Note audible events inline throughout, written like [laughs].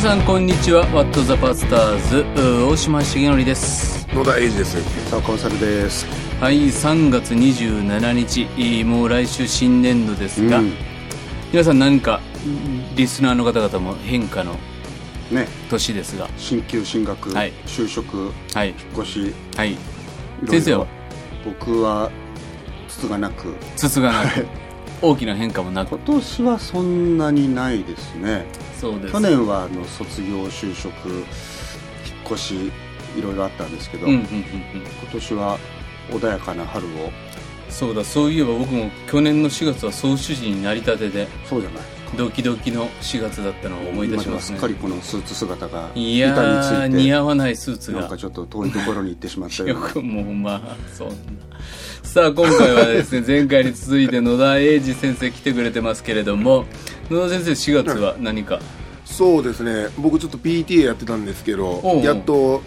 皆さんこんにちは。ワットザパスターズ。大島重則です。野田英二です。さあコンサルです。はい3月27日。もう来週新年度ですが、うん。皆さん何かリスナーの方々も変化のね。年ですが。進級進学、はい。就職はい。引っ越し。はい。いろいろ。先生は？僕は筒がなく。筒がなく [laughs] 大きな変化もなく。今年はそんなにないですね。そうです。去年はあの卒業就職引っ越しいろいろあったんですけど、うんうんうんうん。今年は穏やかな春を。そうだそういえば僕も去年の4月は総主事になりたてで。そうじゃないドキドキの4月だったのを思い出しますね。すっかりこのスーツ姿がいや板につーいて似合わないスーツが。なんかちょっと遠いところに行ってしまったよ。うなよくもうまあそんな。さあ今回はですね前回に続いて野田英二先生来てくれてますけれども野田先生4月は何か？そうですね。僕ちょっと PTA やってたんですけどおうやっと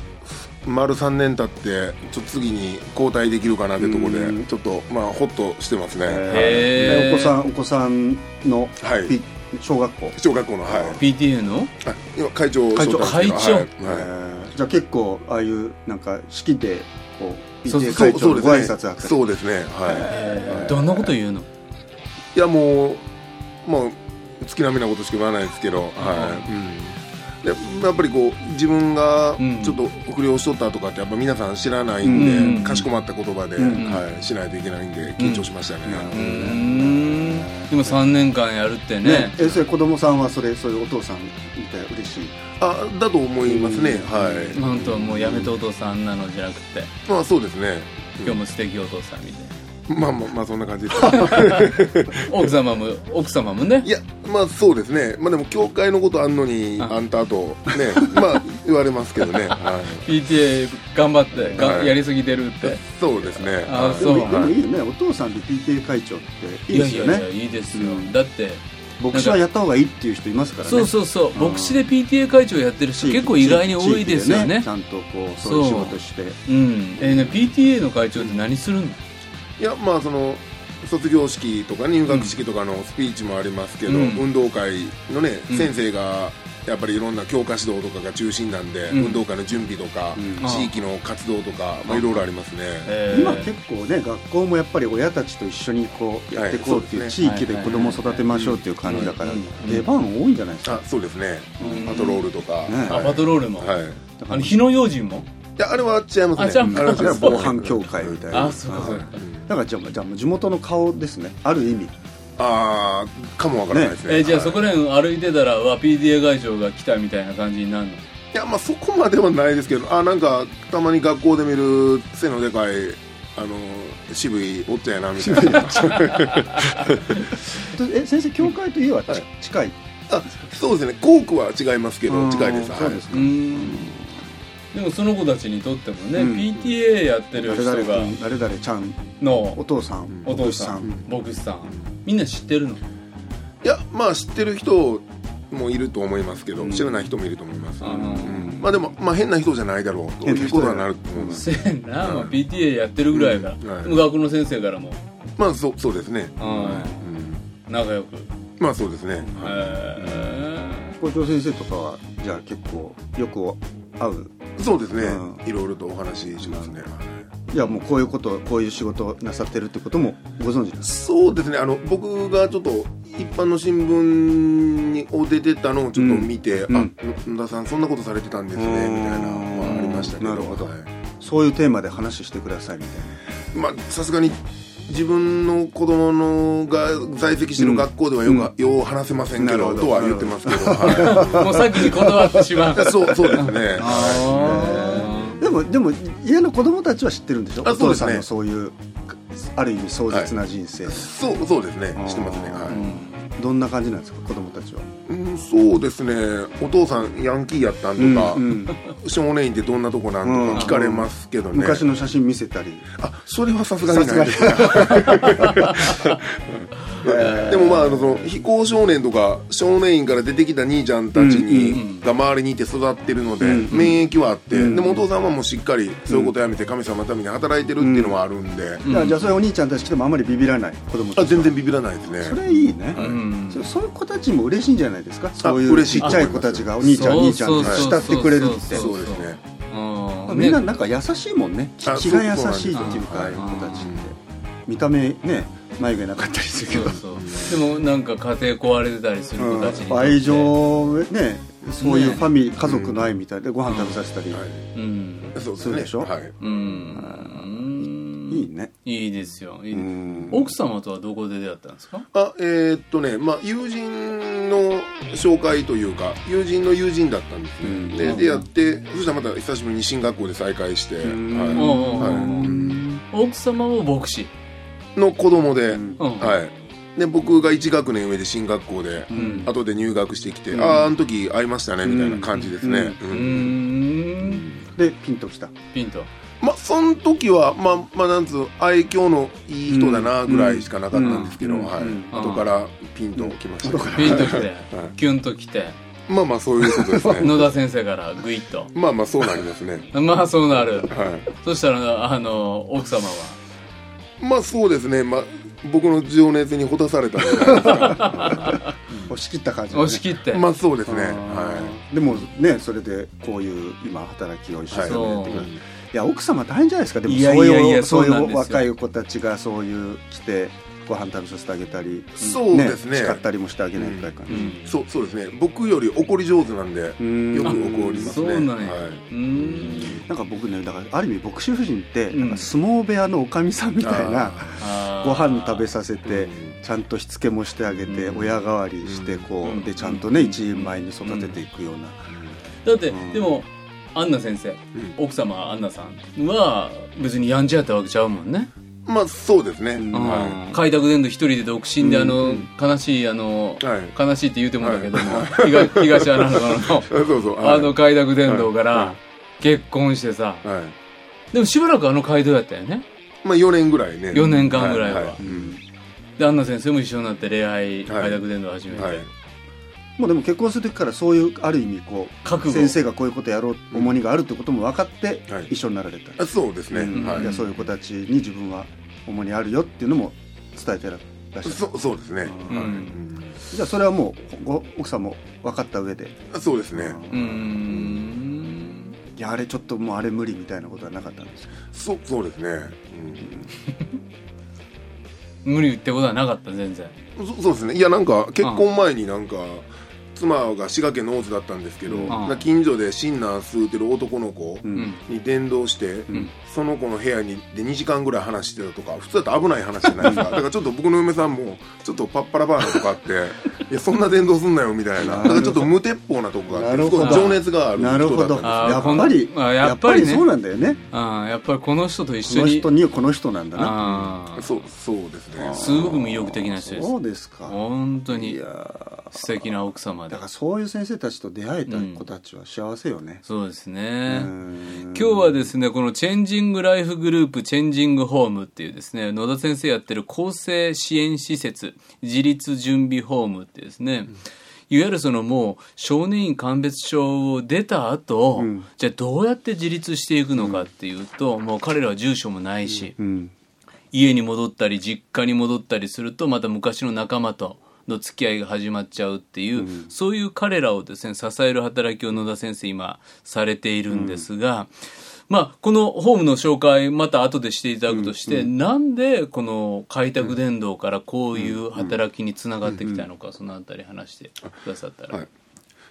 丸3年経ってちょっと次に交代できるかなってところうん。でちょっとまあホッとしてますね、へー。お子さんお子さんの、はい。ピ小学校。小学校のはい。PTA の？あ今会長会長会えはい。はい。ー。じゃあ結構ああいうなんか式でこうそう PTA そう。会長のそうですね。ご挨拶あったり。そうですね。はい。えー。どんなこと言うの？いやもうもう月並みなことしか言わないですけど、はい。うん、でやっぱりこう自分がうん。ちょっと不良しとったとかってやっぱ皆さん知らないんで、うん。かしこまった言葉で、うん。はい、しないといけないんで緊張しましたね、うーん。でも3年間やるってね。ねえそれ子供さんはそれそういうお父さん見て嬉しい。あだと思いますね、うん。はい。本当はもうやめてお父さんなのじゃなくて。まあそうですね。今日も素敵お父さんみたいまあまあまあそんな感じです。な [laughs] 奥様も奥様もね。いやまあそうですね。まあでも教会のことあんのにああんたとね。まあ言われますけどね、[laughs] はい、PTA 頑張ってがはい。やりすぎてるって。そうですね。はい。あそう。でもでもいいよね。お父さんで PTA 会長っていいですよね。いやいやいやいいですよ、うん。だって牧師はやった方がいいっていう人いますからね。そうそうそう。うん。牧師で PTA 会長やってる人結構意外に多いですよね。地域でちゃんとこうそういう仕事して。う。んえーね PTA の会長って何するの？いやまあその卒業式とか入学式とかのスピーチもありますけど、うん。運動会のね、うん。先生がやっぱりいろんな教科指導とかが中心なんで、うん。運動会の準備とか、うん。地域の活動とか、まあ、いろいろありますね、えー。今結構ね学校もやっぱり親たちと一緒にこうやっていこうっていうはい。地域で子供を育てましょうっていう感じだからうん。うん。出番多いんじゃないですか？あそうですね、うん。パトロールとか、ね。あはいパトロールも、はい。あの火の用心も？いやあれは違いますね。あ違うあれは違います。防犯協会みたいな。あそうかそうか。だからじゃあじゃあ地元の顔ですね。ある意味。ああかもわからないですね。えーじゃあはいそこら辺歩いてたらわ PTA 会長が来たみたいな感じになるの？いやまあそこまではないですけどあなんかたまに学校で見る背のでかいあの渋いおっちゃんやなみたいな。[laughs] え先生教会と家は近い？あそうですね。校区は違いますけうん。ど近いです。はいそうですか。うーんでもその子たちにとってもね、うん。PTA やってる誰人が誰々ちゃん。おの父さん。お父さん牧師さん。みんな知ってるの？いやまあ知ってる人もいると思いますけど、うん。知らない人もいると思います、あのうん。まあでも、まあ、変な人じじゃないだろうと。い。うことはなると思います。[laughs] せやな、まあ、PTA やってるぐらいから、うん。はい。学校の先生からも、まあそうそうですね、はうん。い、仲良く、まあそうですね、へ校長先生とかはじゃあ結構よく会うそうですね、うん。いろいろとお話ししますね、いやもうこういうことこういう仕事をなさってるってこともご存知ですそうですね。あの僕がちょっと一般の新聞にを出てたのをちょっと見て、うん。あ野田さんそんなことされてたんですねみたいなのはありましたけど。なるほど。はい。そういうテーマで話してくださいみたいな。まあさすがに自分の子供のが在籍してる学校ではよく、よう話せませんけどど。とは言ってますけど、はー [laughs] もう先に断ってしまう。い、そうそうですね。あでもでも家の子供たちは知ってるんでしょ？あそうですね。お父さんのそういうある意味壮絶な人生、そうそうですね。知ってますね。はい、どんな感じなんですか子供たちは？うん、そうですね。お父さんヤンキーやったんとか、うんうん。少年院ってどんなとこなんうん。とか聞かれますけどね、昔の写真見せたり。あそれはさすがにない。ですねえーでもまああのその非行少年とか少年院から出てきた兄ちゃんたちに、が周りにいて育ってるので、うん免疫はあって、うんでもお父さんはもうしっかりそういうことやめて神様のために働いてるっていうのはあるんで、じゃあそれお兄ちゃんたち来てもあんまりビビらない子供あ全然ビビらないですね。それいいね、そそういう子たちも嬉しいんじゃないですか？そういう嬉しいちっちゃい子たちがお兄ちゃん兄ちゃんって慕ってくれるって。そうそうですね。うんみんななんか優しいもんね。あ気が優しいっていうそうか子たちって。見た目ね眉毛なかったりするけど。そうそう。でもなんか家庭壊れてたりする子たちにとって。愛情ねそういうファミリー家族の愛みたいでご飯食べさせたり。はい。うん。そうですそうでしょ？ねはい。うん。いいね。いいですよ。いい奥様とはどこで出会ったんですか？あえーっとねまあ友人の紹介というか友人の友人だったんですうん。ねで出会ってそしたらまた久しぶりに進学校で再会して。うん。はい。うんうん。うんはい奥様も牧師の子供ではい。で僕が1学年上で進学校でうん。後で入学してきて、うん。あああの時会いましたねみたいな感じですね、うん。ううん。んでピンときた。ピンと。まあその時はまあまあなんつう愛嬌のいい人だなぐらいしかなかったんですけど、はい。うん。うん後からピンときました、うん。ピンときて。はい。キュンときて。まあまあそういうことですね。[laughs] 野田先生からグイッと。まあまあそうなりますね。[laughs] まあそうなる。はい。そしたらあの奥様はまあそうですね。まあ僕の情熱にほたされたんじゃな。いですか押し切った感じだね。押し切って。まあそうですね。あはーでもねそれでこういう今働きを一生懸命やってくれるい。や奥様大変じゃないですか。でもそういう若い子たちがそういう来てご飯食べさせてあげたりそうですね。叱ったりもしてあげないといけないからうん。いそうそうですね。僕より怒り上手なんでうん。よく怒りますね。そうなんや。はい、うん。なんか僕ねだからある意味牧師夫人ってうん。なんか相撲部屋のおかみさんみたいなご飯食べさせてうん。ちゃんとしつけもしてあげてうん。親代わりしてこうでちゃんとね一人前に育てていくような。だって、うん。でもアンナ先生うん。奥様アンナさんは別にやんちゃやったわけちゃうもんね、まあそうですね、うん。は開拓伝道一人で独身であの、うん悲しいあの、はい。悲しいって言うてもんだけども、東東アナウンサーの [laughs] あの開拓伝道かはら結婚してさ。はい。でもしばらくあの街道やったよね。まあ4年ぐらいね。4年間ぐらいは。うん。でアンナ先生も一緒になって恋愛はい。開拓伝道を始めて、はいもうでも結婚する時からそういうある意味こう覚悟。先生がこういうことやろう重荷があるってことも分かってはい。一緒になられた。あそうですね、うん。はい。いやそういう子たちに自分は重荷あるよっていうのも伝えてらっしゃる。そそうですね、うん。はい。じゃあそれはもうご奥さんも分かった上で。うんそうですね。うーん。いやあれちょっともうあれ無理みたいなことはなかったんですよそそうですね、[laughs] 無理ってことはなかった全然。うん、そそうですね。いやなんか結婚前になんか、妻が滋賀県の大津だったんですけど、うん。な近所でシンナー吸うてる男の子に伝道して、ん。その子の部屋にで2時間ぐらい話してたとか普通だと危ない話じゃないですか [laughs] だからちょっと僕の嫁さんもちょっとパッパラパーなとこあって [laughs] いやそんな伝道すんなよみたいな。だからちょっと無鉄砲なとこがあって情熱がある人だったんですやっぱりあややっぱりね。そうなんだよね。ああやっぱりこの人と一この緒に人にはこの人なんだな。そうそうですね。すごく魅力的な人です。そうですか。本当に。いや素敵な奥様で。だからそういう先生たちと出会えた子たちは幸せよね、そうですね。うん。今日はですねこのチェンジングライフグループチェンジングホームっていうですね野田先生やってる更生支援施設自立準備ホームってですね、いわゆるそのもう少年院鑑別所を出た後、うん。じゃあどうやって自立していくのかっていうと、もう彼らは住所もないし、うん。家に戻ったり実家に戻ったりするとまた昔の仲間との付き合いが始まっちゃうっていう、そういう彼らをですね支える働きを野田先生今されているんですが、まあこのホームの紹介また後でしていただくとして、なんでこの開拓伝道からこういう働きにつながってきたのか、そのあたり話してくださったら。はい。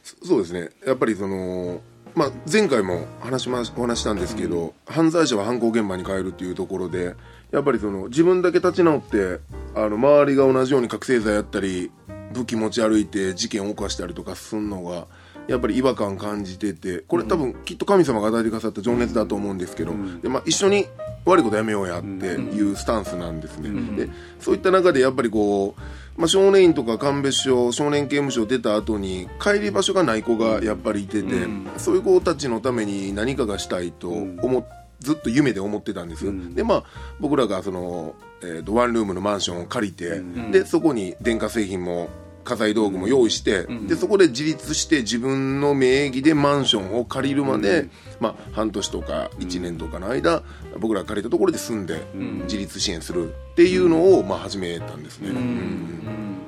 そそうですね。やっぱりその、まあ、前回も話しまお話したんですけど、犯罪者は犯行現場に帰るっていうところでやっぱりその自分だけ立ち直ってあの周りが同じように覚醒剤やったり武器持ち歩いて事件を犯したりとかするのがやっぱり違和感感じててこれ多分きっと神様が与えてくださった情熱だと思うんですけど、でまあ、一緒に悪いことやめようやっていうスタンスなんですね、でそういった中でやっぱりこう、まあ、少年院とか鑑別所少年刑務所出た後に帰り場所がない子がやっぱりいてて、そういう子たちのために何かがしたいと思っずっと夢で思ってたんですよ、でまあ僕らがその、えーとワンルームのマンションを借りて、でそこに電化製品も家財道具も用意して、でそこで自立して自分の名義でマンションを借りるまで、まあ、半年とか1年とかの間、僕らが借りたところで住んで自立支援するっていうのを、まあ、始めたんですね、うん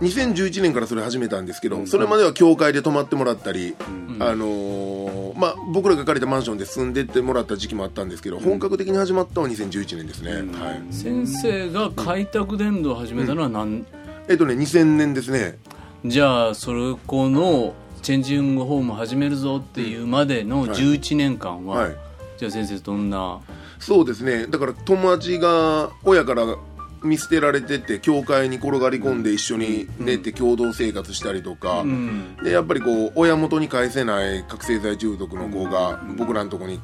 2011年からそれ始めたんですけど、それまでは教会で泊まってもらったり、あのーまあ、僕らが借りたマンションで住んでってもらった時期もあったんですけど、本格的に始まったのは2011年ですね、はい。先生が開拓伝道を始めたのは何、えっとね2000年ですね。じゃあそれこのチェンジングホーム始めるぞっていうまでの11年間は、はい。じゃあ先生どんな？そうですね。だから友達が親から見捨てられてて教会に転がり込んで一緒に寝て共同生活したりとか、うん。でやっぱりこう親元に返せない覚醒剤中毒の子が僕らのとこに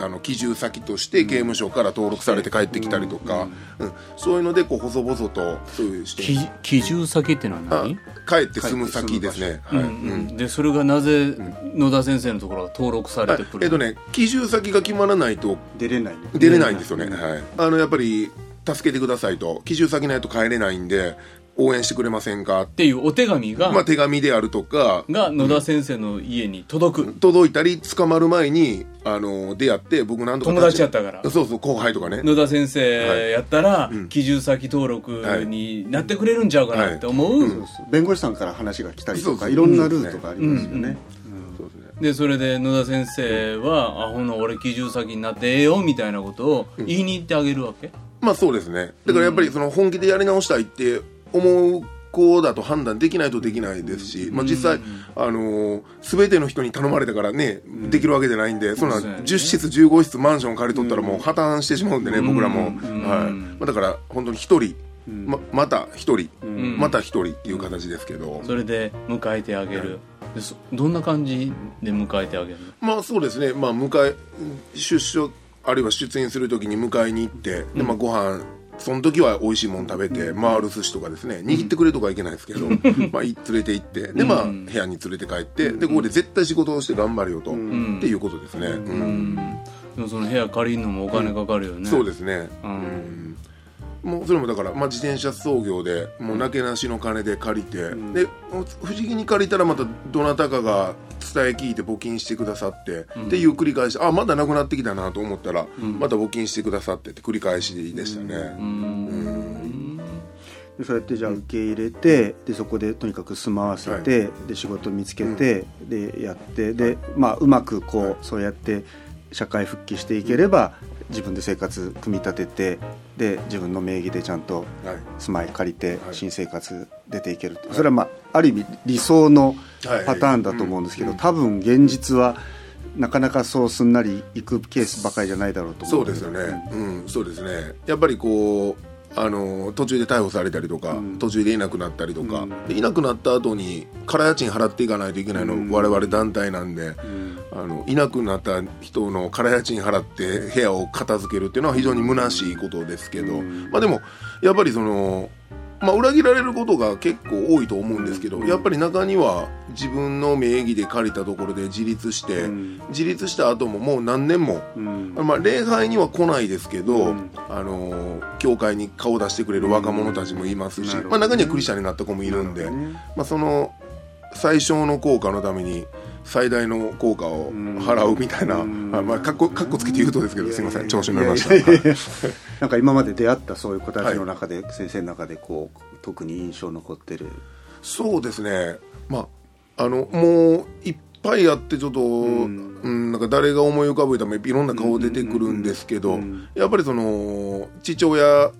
あの帰住先として刑務所から登録されて帰ってきたりとか、うん。そういうのでこう細々とそういう視点き帰住先ってのはあ何帰って住む先ですね、はい。うん。でそれがなぜ野田先生のところが登録されあてくるえっとね帰住先が決まらないと出れないね出れないんですよね、はい、あのやっぱり助けてくださいと。帰住先ないと帰れないんで応援してくれませんか？っていうお手紙が、まあ、手紙であるとかが野田先生の家に届く、届いたり捕まる前にあの出会って僕何とか友達やったから。そうそう後輩とかね。野田先生やったら、ん。帰住先登録になってくれるんちゃうかなって思う、そうそう。弁護士さんから話が来たりとかいろんなルートがありますよね。ですね。でそれで野田先生は「あほな俺帰住先になってええよ」みたいなことを言いに行ってあげるわけ、まあそうですね。だからやっぱりその本気でやり直したいって思う子だと判断できないとできないですし、まあ、実際、あのー全ての人に頼まれたからね、できるわけじゃないんでそんなそうですよね10室15室マンション借り取ったらもう破綻してしまうんでね、僕らも、うん。はい。まあ、だから本当に一人、ままた一人、ん。また一人っていう形ですけど、それで迎えてあげる。どんな感じで迎えてあげるの？まあそうですね、まあ、迎え出所あるいは出演するときに迎えに行って、でまあ、ご飯その時は美味しいもの食べて回る寿司とかですね握ってくれとかはいけないですけど、[laughs] まあい連れて行ってで、まあ、部屋に連れて帰ってでここで絶対仕事をして頑張るよと、っていうことですね、うん。でもその部屋借りるのもお金かかるよね、そうですね、うん。もうそれもだから、まあ、自転車操業でもうなけなしの金で借りて、で不思議に借りたらまたどなたかが伝え聞いて募金してくださって、っていう繰り返しあまだなくなってきたなと思ったら、また募金してくださってって繰り返しでしたね、でそうやってじゃあ受け入れてでそこでとにかく住まわせて、で仕事見つけて、でやってで、まあ、うまくこう、そうやって社会復帰していければ自分で生活組み立ててで自分の名義でちゃんとはい。住まい借りてはい。新生活出ていけるそれはまあある意味理想のはい。パターンだと思うんですけど多分現実はなかなかそうすんなりいくケースばかりじゃないだろうと思そうですよね、うん、そうですね。やっぱりこうあの途中で逮捕されたりとか、途中でいなくなったりとか、でいなくなった後に空家賃払っていかないといけないの、我々団体なんで、あのいなくなった人の空家賃払って部屋を片付けるっていうのは非常に虚しいことですけど、まあでもやっぱりそのまあ、裏切られることが結構多いと思うんですけど、やっぱり中には自分の名義で借りたところで自立して、自立した後ももう何年も、まあ、礼拝には来ないですけど、あの教会に顔出してくれる若者たちもいますし、まあ、中にはクリスチャンになった子もいるんで、まあ、その最小の効果のために最大の効果を払うみたいな、あまあ、かっこかっこつけて言うとですけどすいません調子に乗りました。[laughs] なんか今まで出会ったそういう子たちの中で、先生の中でこう特に印象残ってる。そうですね。まああのもういっぱいあってちょっと、うん。なんか誰が思い浮かべたもいろんな顔出てくるんですけど、やっぱりその父親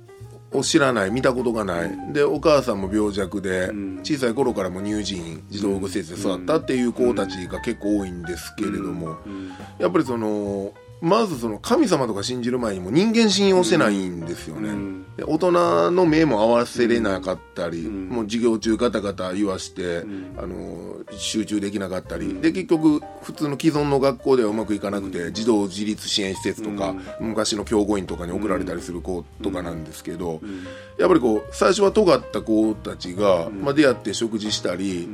を知らない見たことがない、でお母さんも病弱で、小さい頃からも乳児院児童養護施設で育ったっていう子たちが結構多いんですけれども、やっぱりそのまずその神様とか信じる前にも人間信用してないんですよね、で大人の目も合わせれなかったり、もう授業中ガタガタ言わして、あの集中できなかったり、で結局普通の既存の学校ではうまくいかなくて、児童自立支援施設とか、昔の教護員とかに送られたりする子とかなんですけど、やっぱりこう最初は尖った子たちが、まあ、出会って食事したり、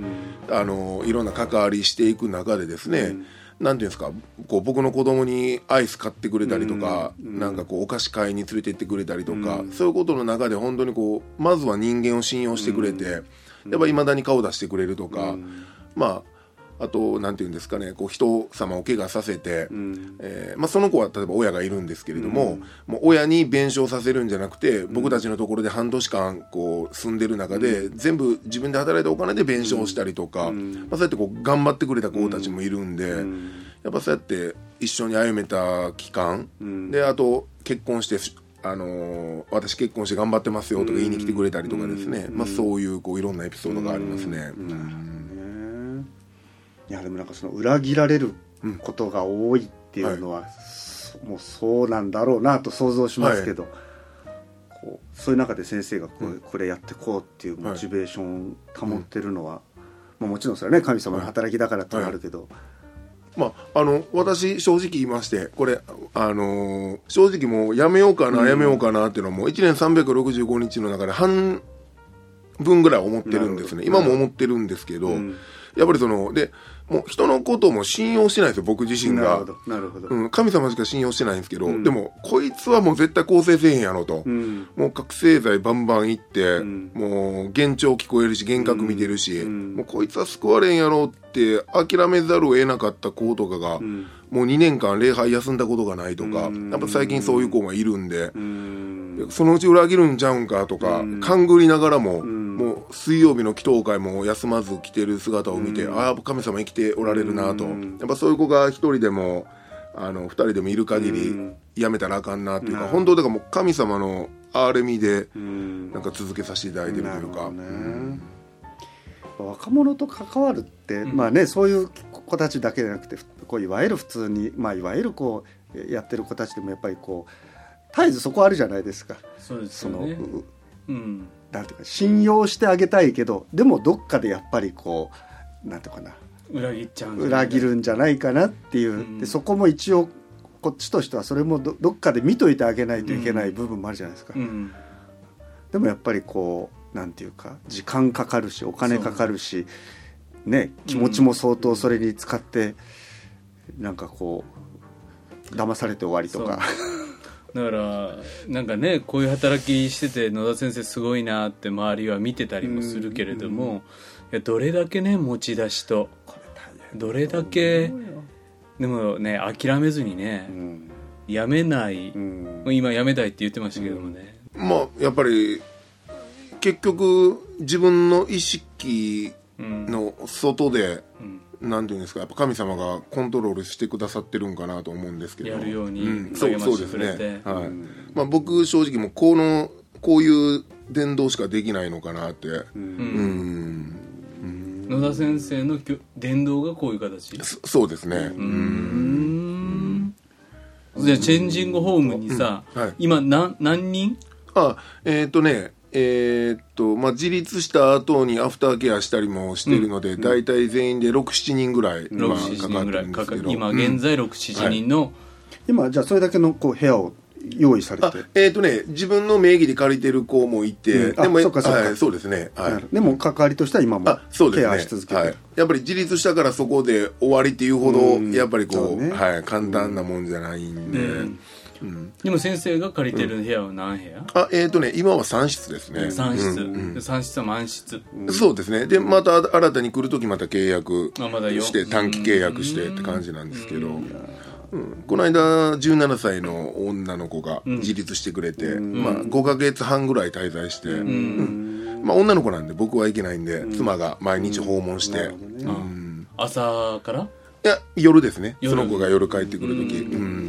あのいろんな関わりしていく中でですね、なんていうんですかこう僕の子供にアイス買ってくれたりとか、なんかこうお菓子買いに連れて行ってくれたりとか、そういうことの中で本当にこうまずは人間を信用してくれて、やっぱいまだに顔出してくれるとか、まああとなんていうんですかねこう人様を怪我させて、うん。えーまあ、その子は例えば親がいるんですけれども,、もう親に弁償させるんじゃなくて、僕たちのところで半年間こう住んでる中で、全部自分で働いたお金で弁償したりとか、まあ、そうやってこう頑張ってくれた子たちもいるんで、やっぱそうやって一緒に歩めた期間、であと結婚してあのー私結婚して頑張ってますよとか言いに来てくれたりとかですね、まあ、そういうこういろんなエピソードがありますね。ねいやでもなんかその裏切られることが多いっていうのは、そもうそうなんだろうなと想像しますけど、こうそういう中で先生がこう、これやってこうっていうモチベーションを保ってるのは、まあ、もちろんそれはね神様の働きだからってあるけど、まあ、あの私、正直言いまして、これ、あのー正直もうやめようかな、やめようかなっていうのは、もう1年365日の中で半分ぐらい思ってるんですね、今も思ってるんですけど、やっぱりその、でもう人のことも信用してないんですよ、僕自身が。なるほ。どなるほど、うん、神様しか信用してないんですけど、でも、こいつはもう絶対更生せえへんやろと。うん。もう覚醒剤バンバンいって、ん。もう幻聴聞こえるし、幻覚見てるし、もうこいつは救われんやろうって諦めざるを得なかった子とかが、もう2年間礼拝休んだことがないとか、やっぱ最近そういう子がいるんで、うんそのうち裏切るんちゃうんかとか、勘ぐりながらも、もう水曜日の祈祷会も休まず来てる姿を見て、ああ、神様生きておられるなと、やっぱそういう子が一人でも、あの、二人でもいる限り、やめたらあかんなっていうか、本当だからもう神様の憐れみで、うん。なんか続けさせていただいてるというか、若者と関わるって、まあねそういう子たちだけじゃなくてこういわゆる普通に、まあ、いわゆるこうやってる子たちでもやっぱりこう絶えずそこあるじゃないですか。そうですその、ううん。なんていうか信用してあげたいけどでもどっかでやっぱりこうなんていうかな。裏切っちゃう裏切るんじゃないかなっていう、うん。でそこも一応こっちとしてはそれもどどっかで見といてあげないといけない部分もあるじゃないですか。うん。でもやっぱりこうなんていうか時間かかるしお金かかるしね気持ちも相当それに使って、なんかこう騙されて終わりとかだからなんかねこういう働きしてて野田先生すごいなって周りは見てたりもするけれども、いやどれだけね持ち出しとどれだけでもね諦めずにね、うん。やめない、うん。今やめたいって言ってましたけどもね、まあやっぱり結局自分の意識うんの外で、うんなんていうんですかやっぱ神様がコントロールしてくださってるんかなと思うんですけど。やるようにん、そうそうですね、はい。まあ、僕正直もうこのこういう伝道しかできないのかなって。うん。野田先生の伝道がこういう形？そそうですね。うん。じゃあチェンジングホームにさ、うん。はい。今何何人？あえっ、とねえーっとまあ、自立した後にアフターケアしたりもしてるので、大体全員で67人ぐらい、まあ67かかって人ぐらいかるんですけど。か今現在67人の、今じゃあそれだけのこう部屋を用意されあてえーっとね自分の名義で借りてる子もいて、うん。あでもそっかそはい、そうですね。はい。でも関わりとしては今もあそうですね。ケアし続けて。る、はい、やっぱり自立したからそこで終わりっていうほど、うん。やっぱりこうね。はい、簡単なもんじゃないんで、うんでも先生が借りてる部屋は何部屋、あえっ、とね今は3室ですね。三室、うんで三室は満室、そうですね。でまた新たに来る時また契約して短期契約してって感じなんですけど、うん。この間17歳の女の子が自立してくれて、まあ、5ヶ月半ぐらい滞在して、うん。まあ、女の子なんで僕は行けないんで、妻が毎日訪問して、朝から？いや夜ですね。夜その子が夜帰ってくる時。うん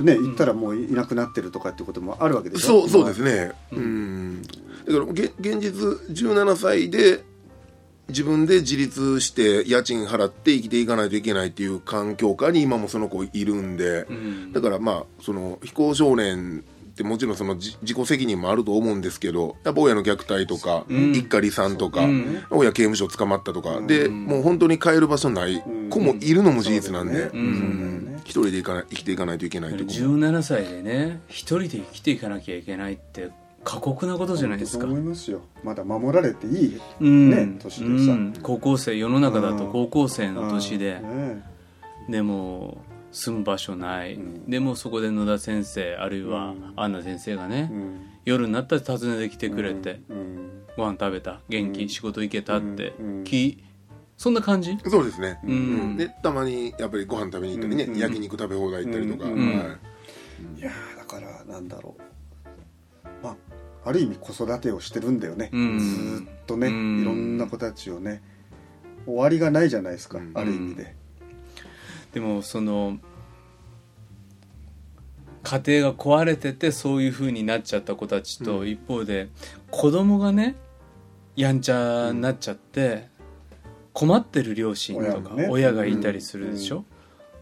ね行ったらもういなくなってるとかってこともあるわけでしょ？そうそうですね。うん。だからげ現実17歳で自分で自立して家賃払って生きていかないといけないっていう環境下に今もその子いるんで、ん。だからまあその非行少年ってもちろんそのじ自己責任もあると思うんですけどやっぱ親の虐待とか、一家離散とか、親刑務所捕まったとか、でもう本当に帰る場所ない子もいるのも事実なんで、うん一人で行かない生きていかないといけないとこ17歳でね一人で生きていかなきゃいけないって過酷なことじゃないですか。思いますよ。まだ守られていい、うん。ね年でさ、うん。高校生世の中だと高校生の年で、ね。でも住む場所ない、でもそこで野田先生あるいはアンナ先生がね、うん。夜になったら訪ねてきてくれて、うん。ご飯食べた元気、仕事行けたってうん。聞そんな感じ？そうですね、うん。うん。でたまにやっぱりご飯食べに行ったりね、うん。焼肉食べ放題行ったりとか、うん。はい。いやーだからなんだろう。まあある意味子育てをしてるんだよね、うん。ずーっとね、うん。いろんな子たちをね終わりがないじゃないですか、うん。ある意味で、でもその家庭が壊れててそういう風になっちゃった子たちと、うん。一方で子供がねやんちゃになっちゃって、困ってる両親とか親がいたりするでしょ、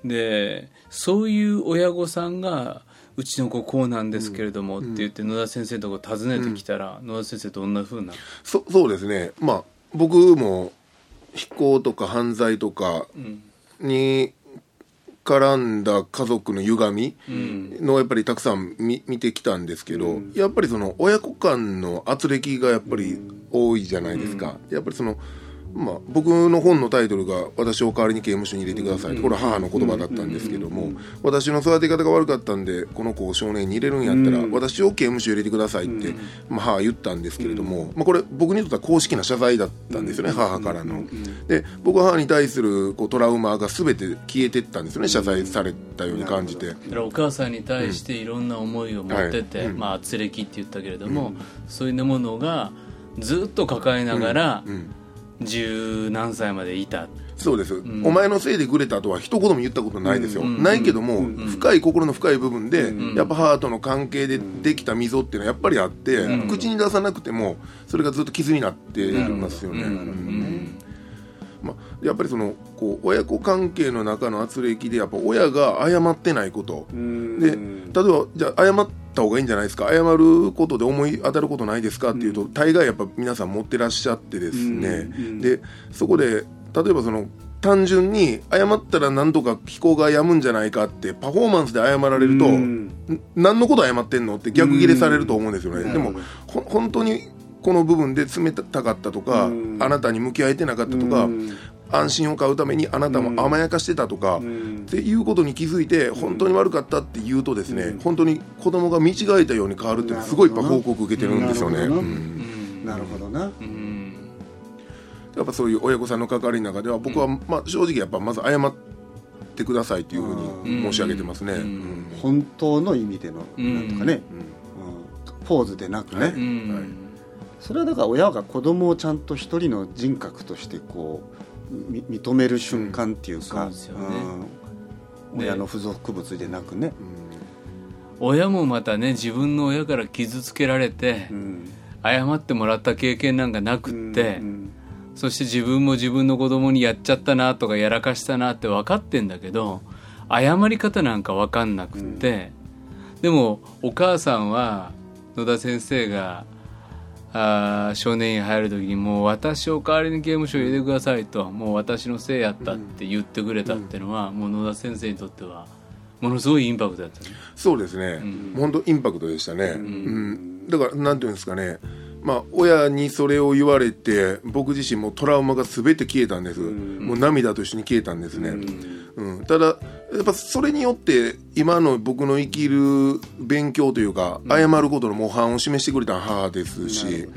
でそういう親御さんがうちの子こうなんですけれどもって言って野田先生のとこ訪ねてきたら、野田先生どんな風な？そそうですね。まあ僕も非行とか犯罪とかうん。に絡んだ家族の歪みうん。のやっぱりたくさん見見てきたんですけど、うん。やっぱりその親子間の圧力がやっぱり多いじゃないですか、やっぱりそのまあ、僕の本のタイトルが「私を代わりに刑務所に入れてください」これは母の言葉だったんですけども私の育て方が悪かったんでこの子を少年に入れるんやったらうん。私を刑務所に入れてくださいって、まあ、母は言ったんですけれども、まあ、これ僕にとっては公式な謝罪だったんですよね母からの。で僕は母に対するこうトラウマが全て消えてったんですよね謝罪されたように感じて。だからお母さんに対していろんな思いを持ってて、まあ圧力って言ったけれども、そういうものがずっと抱えながらうん十何歳までいた、そうです、ん。お前のせいでグレたとは一言も言ったことないですよ、うん。ないけども、ん。深い心の深い部分で、ん。やっぱ母との関係でできた溝っていうのはやっぱりあって、うん。口に出さなくてもそれがずっと傷になっていますよね、まあ、やっぱりそのこう親子関係の中の圧力でやっぱ親が謝ってないこと、うん。で例えばじゃあ謝った方がいいんじゃないですか？謝ることで思い当たることないですか？っていうと、大概やっぱ皆さん持ってらっしゃってですね、うん。でそこで例えばその単純に謝ったら何とか飛行がやむんじゃないかってパフォーマンスで謝られると、うん。ん何のこと謝ってんの？って逆ギレされると思うんですよね、うん。でもほ本当にこの部分で冷たかったとか、うん。あなたに向き合えてなかったとか、うん。安心を買うためにあなたも甘やかしてたとか、うん。っていうことに気づいて本当に悪かったって言うとですね、うん。本当に子供が見違えたように変わるってすごいやっぱ報告受けてるんですよね、なるほどな。うやっぱそういう親御さんの関わりの中では僕はまあ正直やっぱまず謝ってくださいというふうに申し上げてますね、本当の意味でのうんなんとかね、うん。ポーズでなくね、うん。はいそれはだから親が子供をちゃんと一人の人格としてこうみ認める瞬間っていうか、うんそうね。うん。親の付属物でなくね、親もまたね自分の親から傷つけられて、うん。謝ってもらった経験なんかなくって、うんそして自分も自分の子供にやっちゃったなとかやらかしたなって分かってんだけど謝り方なんか分かんなくって、でもお母さんは野田先生があー少年院入る時にもう私を代わりに刑務所に入れてくださいともう私のせいやったって言ってくれたっていうのは、もう野田先生にとってはものすごいインパクトだった。ね。そうですね、ん。本当インパクトでしたね、うん。だからなんていうんですかね。まあ親にそれを言われて僕自身もトラウマが全て消えたんです、もう涙と一緒に消えたんですね、うんただやっぱそれによって今の僕の生きる勉強というか、謝ることの模範を示してくれた母ですし、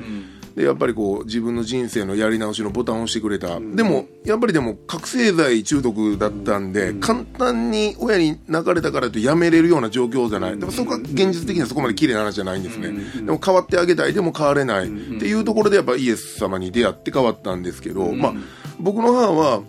でやっぱりこう自分の人生のやり直しのボタンを押してくれた、でもやっぱりでも覚醒剤中毒だったんで、簡単に親に泣かれたからとやめれるような状況じゃない、でもそこは現実的にはそこまで綺麗な話じゃないんですね、でも変わってあげたい。でも変われない、っていうところでやっぱイエス様に出会って変わったんですけど、まあ僕の母は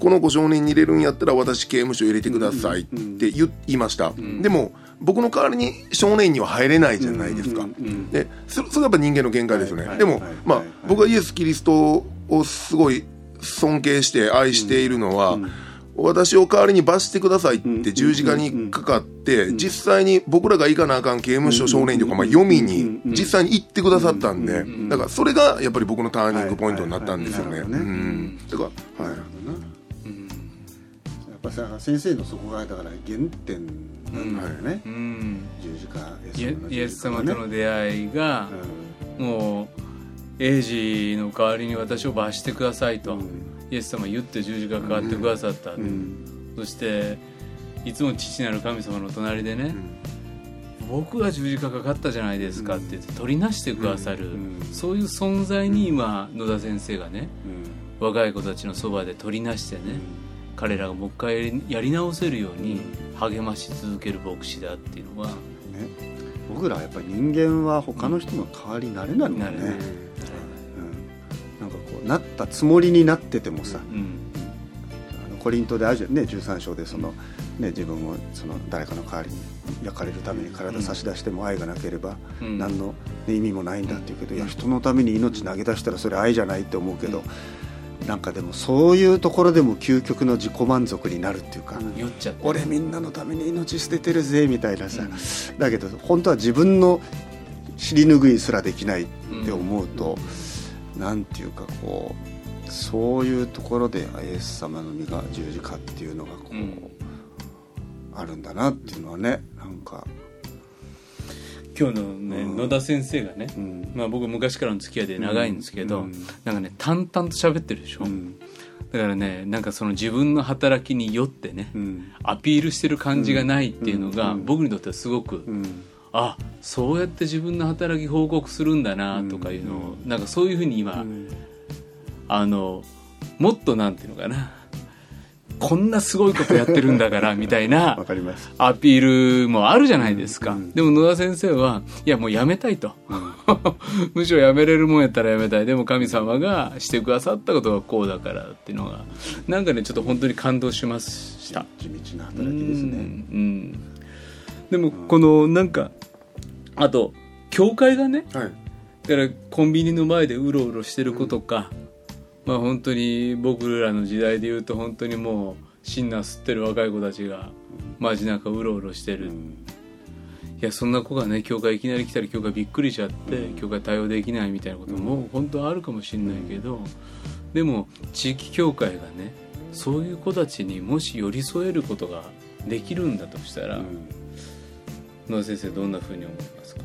この子少年に入れるんやったら私刑務所入れてくださいって言いました、でも僕の代わりに少年院には入れないじゃないですか、でそそれはやっぱ人間の限界ですよね、でも、まあはい僕はイエス・キリストをすごい尊敬して愛しているのは、私を代わりに罰してくださいって十字架にかかって、実際に僕らが行かなあかん刑務所少年院とか、まあ、読みに実際に行ってくださったんで、だからそれがやっぱり僕のターニングポイントになったんですよね。だから、はいぱさ先生のそこがだから原点なんだよね、うん。十字架イエス様とね。の出会いが、もうエイジの代わりに私を罰してくださいと、イエス様言って十字架かかってくださった、そしていつも父なる神様の隣でね、僕が十字架かかったじゃないですかって言って取りなしてくださる、うん。そういう存在に今野田先生がね若い子たちのそばで取りなしてね、彼らがもう一回やり直せるように励まし続ける牧師だっていうのは、ね、僕らはやっぱり人間は他の人の代わりになれないもんね、うん、なんかこうなったつもりになっててもさ、うん、あのコリントであるじゃん。ね13章でその、ね、自分をその誰かの代わりに焼かれるために体差し出しても愛がなければ何の、ね、意味もないんだっていうけど、いや人のために命投げ出したらそれ愛じゃないって思うけど。なんかでもそういうところでも究極の自己満足になるっていうか、酔っちゃ俺みんなのために命捨ててるぜみたいなさ、だけど本当は自分の尻拭いすらできないって思うと、うん、なんていうかこうそういうところでイエス様の身が十字架っていうのがこう、うん、あるんだなっていうのはねなんか今日のね、野田先生がね、まあ、僕昔からの付き合いで長いんですけど、なんかね淡々と喋ってるでしょ、だからねなんかその自分の働きによってね、アピールしてる感じがないっていうのが、僕にとってはすごく、あそうやって自分の働き報告するんだなとかいうのを、なんかそういうふうに今、あのもっとなんていうのかなこんなすごいことやってるんだからみたいな [laughs] アピールもあるじゃないですか、うん。うん、でも野田先生はいやもうやめたいと、うん、[laughs] むしろやめれるもんやったらやめたい。でも神様がしてくださったことがこうだからっていうのがなんかねちょっと本当に感動しました。地道な働きですね、うん、でもこのなんかあと教会がね、はい、だからコンビニの前でうろうろしてる子とか、まあ本当に僕らの時代でいうと本当にもうシンナー吸ってる若い子たちが街中うろうろしてる、うん、いやそんな子がね教会いきなり来たら教会びっくりしちゃって、うん、教会対応できないみたいなことも本当はあるかもしれないけど、でも地域教会がねそういう子たちにもし寄り添えることができるんだとしたら、野田先生どんなふうに思いますか、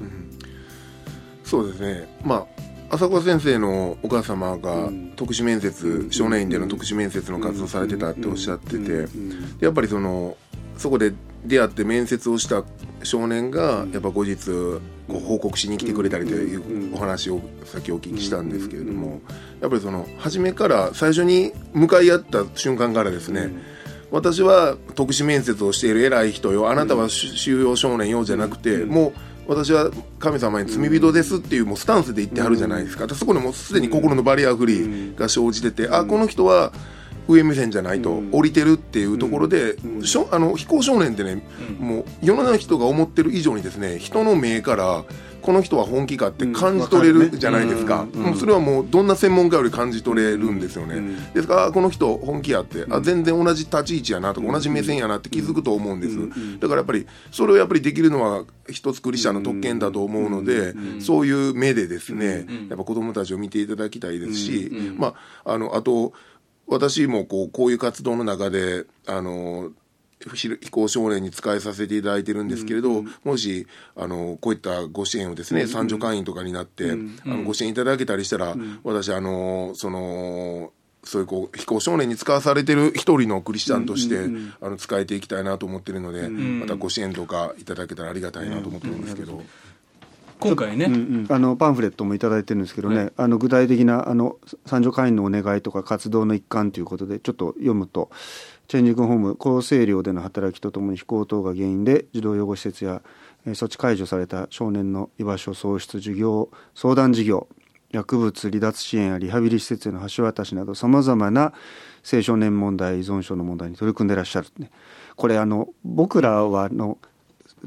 そうですね。まあ朝子先生のお母様が特殊面接、少年院での特殊面接の活動されてたっておっしゃってて、やっぱりそのそこで出会って面接をした少年がやっぱ後日こう報告しに来てくれたりというお話をさっきお聞きしたんですけれどもやっぱりその初めから最初に向かい合った瞬間からですね私は特殊面接をしている偉い人よあなたは収容少年よじゃなくてもう私は神様に罪人ですっていうもうスタンスで言ってはるじゃないですか、そこでもうすでに心のバリアフリーが生じてて、あこの人は上目線じゃないと降りてるっていうところで、しょあの非行少年ってね、もう世の中の人が思ってる以上にですね人の目からこの人は本気かって感じ取れるじゃないですか、もうそれはもうどんな専門家より感じ取れるんですよね、ですからこの人本気やってあ全然同じ立ち位置やなとか同じ目線やなって気づくと思うんです、だからやっぱりそれをやっぱりできるのは一つクリスチャンの特権だと思うので、そういう目でですね、やっぱ子供たちを見ていただきたいですし、まああのあと私もこうこういう活動の中であの非行少年に使いさせていただいてるんですけれど、うん。うん、もしあのこういったご支援をですね、うん。うん、三助会員とかになって、うん。うん、あのご支援いただけたりしたら、うん、私あのそのそういうこう非行少年に使わされてる一人のクリスチャンとして、うんうんうん、あの使えていきたいなと思ってるので、うん。うん、またご支援とかいただけたらありがたいなと思ってるんですけど。今回ね、うんうん、あのパンフレットも頂いてるんですけどね、はい、あの具体的なあの三助会員のお願いとか活動の一環ということでちょっと読むとチェンジングホーム厚生寮での働きとともに非行等が原因で児童養護施設や措置解除された少年の居場所喪失授業相談事業薬物離脱支援やリハビリ施設への橋渡しなどさまざまな青少年問題依存症の問題に取り組んでいらっしゃる、ね、これあの僕らはの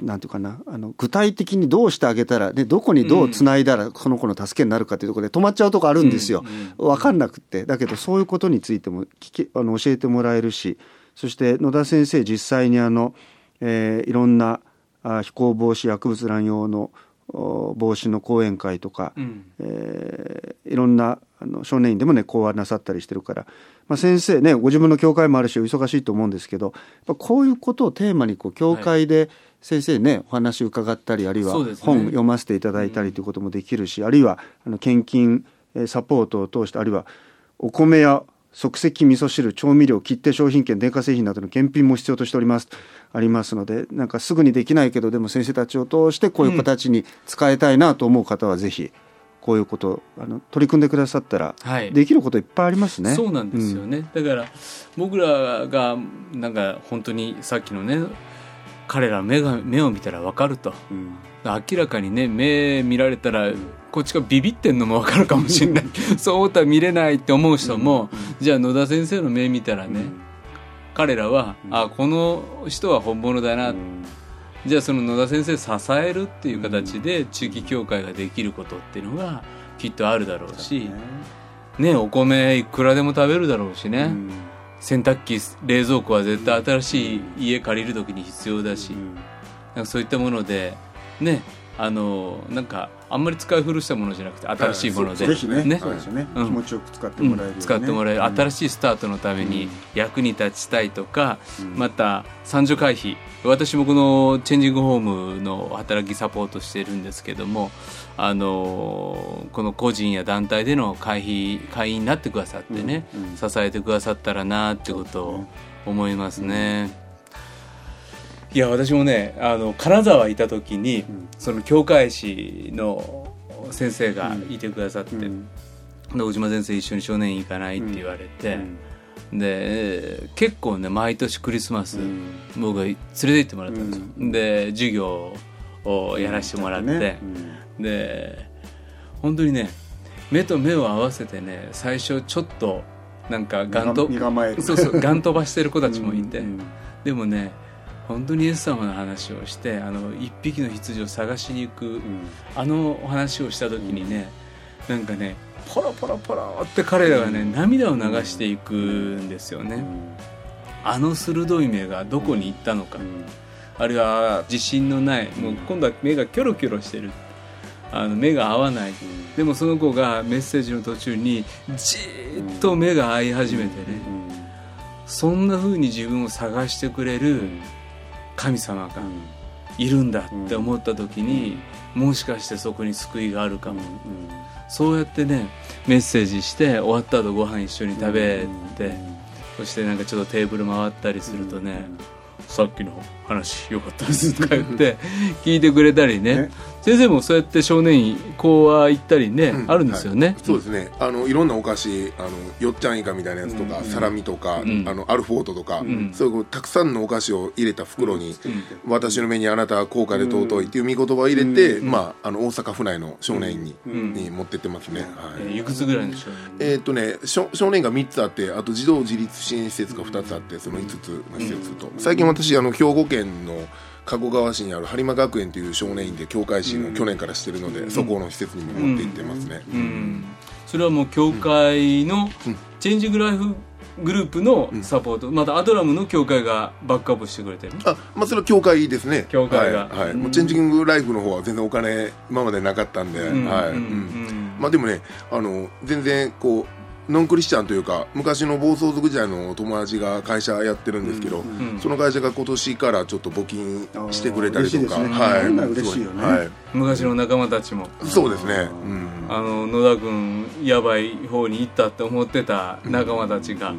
なんていうかなあの具体的にどうしてあげたら、ね、どこにどうつないだらこの子の助けになるかというところで止まっちゃうとこあるんですよ、分かんなくって。だけどそういうことについても聞きあの教えてもらえるしそして野田先生実際にあの、えー、いろんなあ非行防止薬物乱用の防止の講演会とか、うん、えー、いろんなあの少年院でもね講話なさったりしてるから、まあ、先生ねご自分の教会もあるしお忙しいと思うんですけどこういうことをテーマにこう教会で先生ね、はい、お話伺ったりあるいは本読ませていただいたりということもできるし、うん、あるいはあの献金サポートを通してあるいはお米や即席味噌汁調味料切手商品券電化製品などの検品も必要としております。ありますのでなんかすぐにできないけどでも先生たちを通してこういう形に使いたいなと思う方はぜひこういうことあの取り組んでくださったら、はい。できることいっぱいありますね。そうなんですよね、だから僕らがなんか本当にさっきのね彼ら目が目を見たら分かると。うん。明らかにね目見られたらこっちがビビってんのも分かるかもしれない。[laughs] そう思ったら見れないって思う人も、じゃあ野田先生の目見たらね、彼らは、あこの人は本物だな、じゃあその野田先生支えるっていう形で地域協会ができることっていうのがきっとあるだろうし、ね、お米いくらでも食べるだろうしね、うん洗濯機冷蔵庫は絶対新しい家借りる時に必要だし、なんかそういったものでねあのなんかあんまり使い古したものじゃなくて新しいもので、ぜひね。ね。そうですよね、うん。気持ちよく使ってもらえるね、うん。使ってもらえる、うん。新しいスタートのために役に立ちたいとか、うん。また三女回避私もこのチェンジングホームの働きサポートしてるんですけどもあのこの個人や団体での会費会員になってくださってね、支えてくださったらなってことを思いますね。いや私もねあの金沢いた時に、ん。その教会士の先生がいてくださって、うん。で小島先生一緒に少年院行かないって言われて、で結構ね毎年クリスマス、うん。僕が連れて行ってもらったんですよ、うん。で授業をやらせてもらって、ね。で本当にね目と目を合わせてね最初ちょっとなんかガンとそうそうガン飛ばしてる子たちもいて、うん。でもね本当にイエス様の話をしてあの一匹の羊を探しに行く、うん。あのお話をした時にね、なんかねポロポロポロって彼らがね、涙を流していくんですよね、あの鋭い目がどこに行ったのか、あるいは自信のないもう今度は目がキョロキョロしてる。あの目が合わない、でもその子がメッセージの途中にじーっと目が合い始めてね、そんな風に自分を探してくれる神様がいるんだって思った時に、もしかしてそこに救いがあるかも、そうやってねメッセージして終わった後ご飯一緒に食べて、そしてなんかちょっとテーブル回ったりするとね、さっきの話よかったですとか言って聞いてくれたりね。ね先生もそうやって少年院講話行ったりね、うん。あるんですよね、はい。そうですね。あのいろんなお菓子あのよっちゃんイカみたいなやつとか、サラミとか、ん。あのアルフォートとか、ん。そういうこうたくさんのお菓子を入れた袋に、私の目にあなたは高価で尊いっていう見言葉を入れて、まあ、あの大阪府内の少年院に,、に持ってってますね、はい。えーいくつぐらいの少年えーっとね、少少年が3つあってあと児童自立支援施設が2つあってその5つの施設と、最近私あの兵庫県の加古川市にある播磨学園という少年院で教会士の去年からしてるので、そこの施設にも持って行ってますね、うん。それはもう教会のチェンジングライフグループのサポート、またアドラムの教会がバックアップしてくれてるあまあそれは教会ですね。教会が。はい。はい。もうチェンジングライフの方は全然お金今までなかったんで、うん。はい、うん。うん。まあでもねあの全然こうノンクリスチャンというか昔の暴走族時代の友達が会社やってるんですけど、んその会社が今年からちょっと募金してくれたりとか、あー嬉しいですねはい、嬉しいよね。はい、昔の仲間たちも。そうですね、うん、あの野田君やばい方に行ったって思ってた仲間たちが、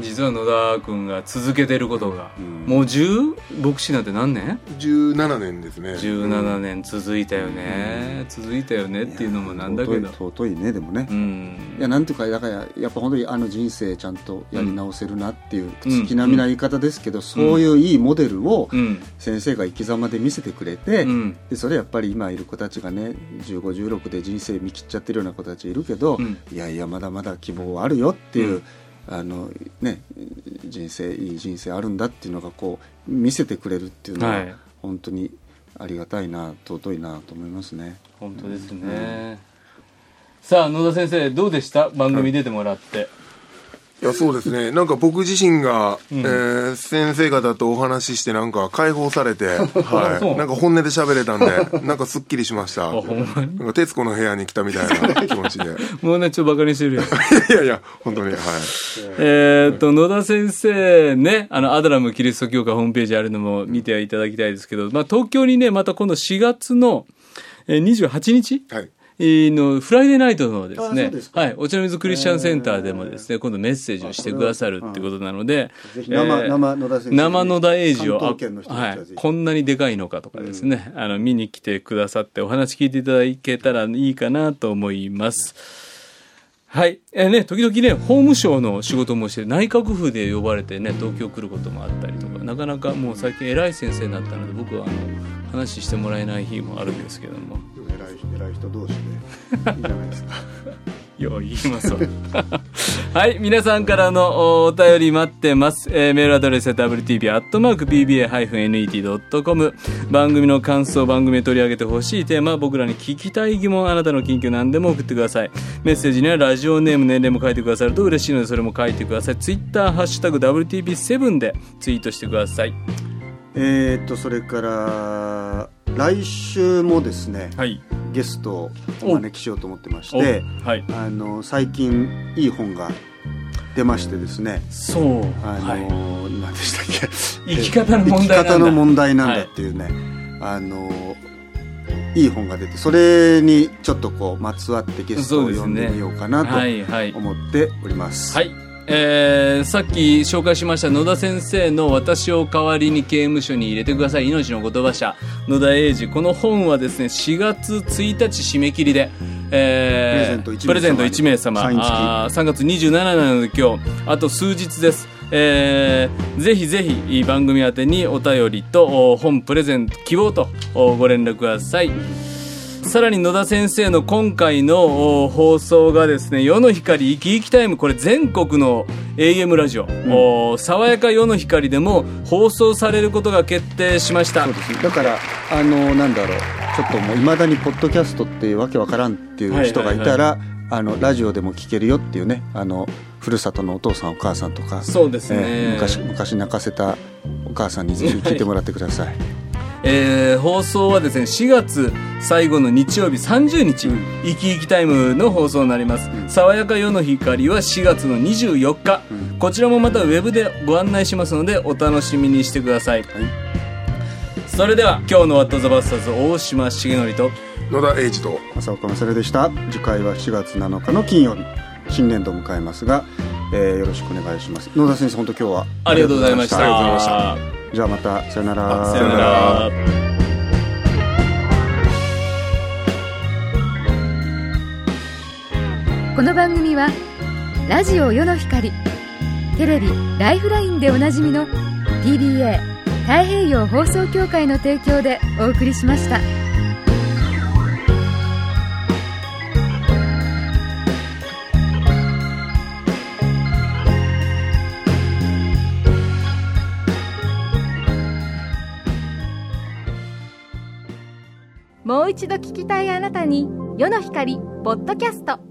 実は野田君が続けてることが、もう10牧師なんて何年？17年ですね ?17 年続いたよね、続いたよねっていうのもなんだけど。尊いねでもね、うん。いやなんていうかだからやっぱ本当にあの人生ちゃんとやり直せるなっていううん月並みな言い方ですけど、そういういいモデルをうん。先生が生き様で見せてくれて、うん。でそれやっぱり今いる子たちがね1516で人生見切っちゃってるような子たちいるけど、うん。いやいやまだまだ希望はあるよっていう、あのね人生いい人生あるんだっていうのがこう見せてくれるっていうのは、はい。本当にありがたいな尊いなと思いますね。本当ですね、さあ野田先生どうでした？番組出てもらって、いやそうですね。なんか僕自身が、えー先生方とお話ししてなんか解放されて、はい、[laughs] なんか本音で喋れたんでなんかすっきりしました。あほんまに？なんか徹子の部屋に来たみたいな気持ちで。[laughs] もうねちょっとバカにしてるよいやいや本当にはい。えーっと野田先生ねあのアダラムキリスト教会ホームページあるのも見ていただきたいですけど、まあ、東京にねまた今度4月のえー28日？はいのフライデーナイトのですねはい、お茶の水クリスチャンセンターでもですね、今度メッセージをしてくださるってことなので、生えー生野田先生野田英二を、ははい。こんなにでかいのかとかですね、あの、見に来てくださってお話聞いていただけたらいいかなと思います。はい。えーね、時々ね、法務省の仕事もして、内閣府で呼ばれてね、東京来ることもあったりとか、なかなかもう最近偉い先生になったので、僕はあの、話してもらえない日もあるんですけども。偉い偉い人同士でいいじゃないですか。[laughs] よう言いますわ。[laughs] はい皆さんからのお便り待ってます、えーメールアドレスは wtb.pba-net.com 番組の感想番組で取り上げてほしいテーマ僕らに聞きたい疑問あなたの近況何でも送ってください。メッセージにはラジオネーム年齢も書いてくださると嬉しいのでそれも書いてください。ツイッターハッシュタグ WTB7 でツイートしてください。えーっとそれから来週もですねはい。ゲストをお。招きしようと思ってましおてはい。あの最近いい本が出ましてですねそう。あの、はい。何でしたっけ？[laughs] 生き方の問題の問題なんだっていうね、あのいい本が出てそれにちょっとこうまつわってゲストを呼んでみようかなとはいはい。思っております、はい、えーさっき紹介しました野田先生の「私を代わりに刑務所に入れてください。命の言葉社」野田英二この本はですね4月1日締め切りで、えープレゼント1名様。プレゼント1名様。サイン付き。あー3月27なので今日あと数日です。えーぜひぜひ番組宛てにお便りとお本プレゼント希望とおご連絡くださいさらに野田先生の今回のお放送がですね、世の光生き生きタイム、これ全国の AM ラジオ、お爽やか世の光でも放送されることが決定しました。そう。ですね。だからあのなんだろう。ちょっともういまだにポッドキャストってわけわからんっていう人がいたら、あのラジオでも聞けるよっていうね。あのふるさとのお父さんお母さんとかそうですね。えー昔昔泣かせたお母さんにぜひ聞いてもらってください、えー放送はですね、4月最後の日曜日30日、うん。生き生きタイムの放送になります。爽やか世の光は4月の24日、うん。こちらもまたウェブでご案内しますので、お楽しみにしてください。それでは、今日のワットザバスターズ大島重則と、野田英二と浅岡勝でした。次回は4月7日の金曜日。新年度を迎えますが、えーよろしくお願いします。野田先生本当今日はありがとうございました。ありがとうございましたじゃあまたさよならさよなら。この番組はラジオ世の光テレビ「ライフライン」でおなじみの PBA 太平洋放送協会の提供でお送りしました。もう一度聞きたいあなたに世の光ポッドキャスト。